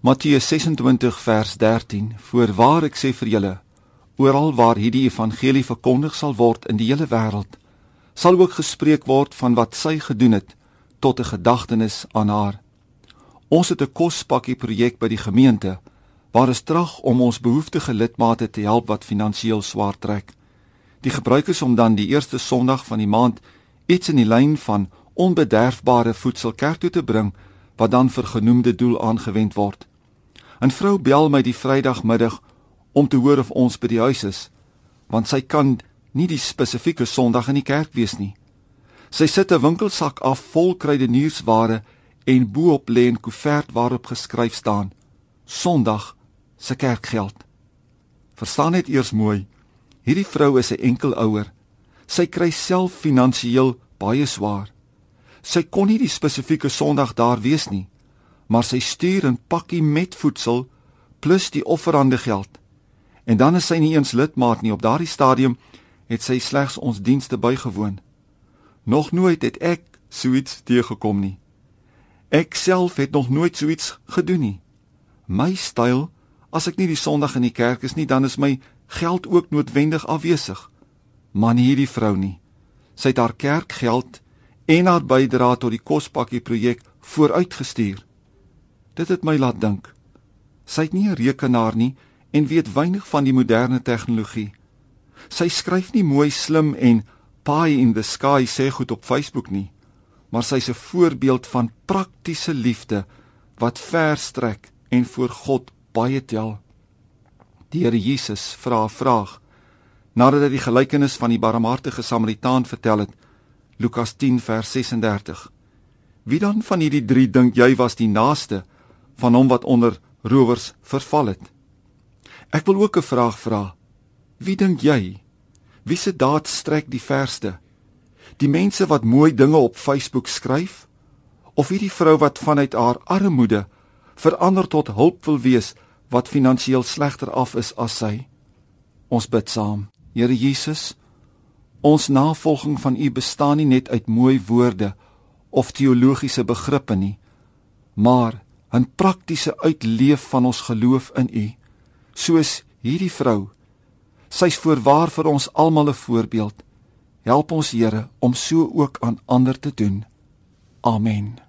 Matteus 26 vers 13 Voorwaar ek sê vir julle oral waar hierdie evangelie verkondig sal word in die hele wêreld sal ook gespreek word van wat sy gedoen het tot 'n gedagtenis aan haar. Ons het 'n kospakkie projek by die gemeente waar ons traag om ons behoeftige lidmate te help wat finansiëel swaar trek. Die gebruik is om dan die eerste Sondag van die maand iets in die lyn van onbederfbare voedsel kerk toe te bring wat dan vir genoemde doel aangewend word. 'n Vrou bel my die Vrydagmiddag om te hoor of ons by die huis is, want sy kan nie die spesifieke Sondag in die kerk wees nie. Sy sit 'n winkelsak af vol kruideniersware en bo-op lê 'n koevert waarop geskryf staan: Sondag se kerkgeld. Verstaan net eers mooi. Hierdie vrou is 'n enkel ouer. Sy kry self finansiëel baie swaar. Sy kon nie die spesifieke Sondag daar wees nie, maar sy stuur 'n pakkie met voedsel plus die offerande geld. En dan is sy nie eens lidmaat nie op daardie stadium het sy slegs ons dienste bygewoon. Nog nooit het ek so iets teëgekom nie. Ek self het nog nooit so iets gedoen nie. My styl, as ek nie die Sondag in die kerk is nie, dan is my geld ook noodwendig afwesig. Maar nie hierdie vrou nie. Sy het haar kerkgeld en haar bydrae tot die kospakkie projek vooruitgestuur. Dit het my laat dink. Sy het nie 'n rekenaar nie en weet weinig van die moderne tegnologie. Sy skryf nie mooi slim en pie in the sky sê goed op Facebook nie, maar sy's 'n voorbeeld van praktiese liefde wat ver strek en voor God baie tel. Die Here Jesus vra 'n vraag nadat hy die gelykenis van die barmhartige Samaritaan vertel het. Lukas 10 vers 36. Wie dan van hierdie 3 dink jy was die naaste van hom wat onder rowers verval het? Ek wil ook 'n vraag vra. Wie dink jy? Wie se daad strek die verste? Die mense wat mooi dinge op Facebook skryf of hierdie vrou wat vanuit haar armoede verander tot hulp wil wees wat finansiëel slegter af is as sy? Ons bid saam. Here Jesus, ons navolging van U bestaan nie net uit mooi woorde of teologiese begrippe nie, maar 'n praktiese uitleef van ons geloof in U, soos hierdie vrou Sy's voorwaar vir ons almal 'n voorbeeld. Help ons Here om so ook aan ander te doen. Amen.